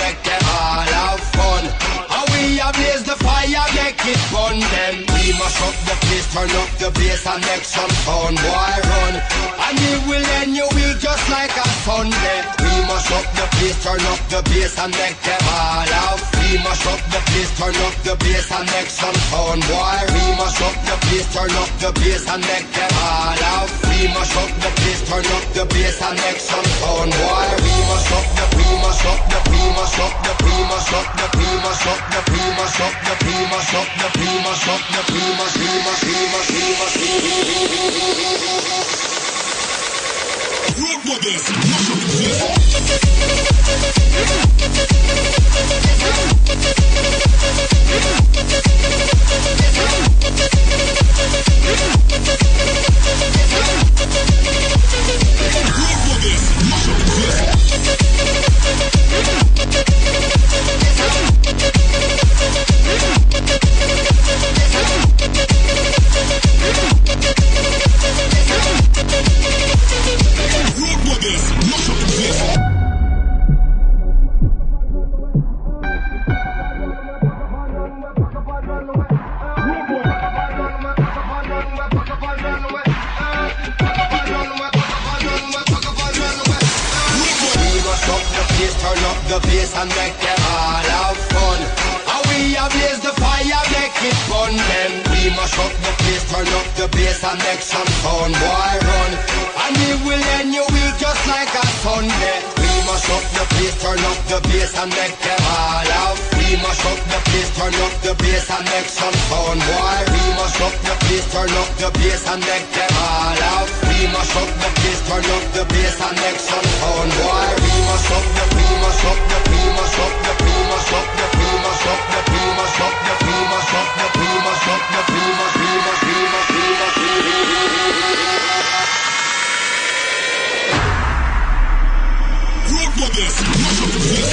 make them all have fun. And we ablaze the fire, make it fun. Then we mash up the place, turn up the bass and make some fun. Boy, run. And it will end your week just like a Sunday. We mash up the place, turn up the bass and make them all have We mash up the place, turn up the bass and make some fun. Boy, we mash up the place, turn up the bass and make them all have We mash up the place, turn up the bass and make some fun. Boy, we mash up the, we mash up the, we mash up the, we mash up the, we mash up the, we mash up the, we mash up the, we mash up the, we mash, we mash, we mash, we mash, we mash. Road Brothers, mash what is with this. The bass and make them all have fun. And we ablaze the fire, make it fun. Then we must up the place, turn up the bass and make some fun. Boy, run. And it will end your week just like a Sunday. We must up the place, turn up the bass and make them all have We must up the place, turn up the bass and make some fun. Boy, we must up the place, turn up the bass and make them all have we must up the place, turn up the bass and make some sound. Why we must up the, we must up the, we must up the, we must up the, we must up the, we must up the, we must up the, we must up the, we mash, we mash, we mash, we mash, we mash. Road We must up the place.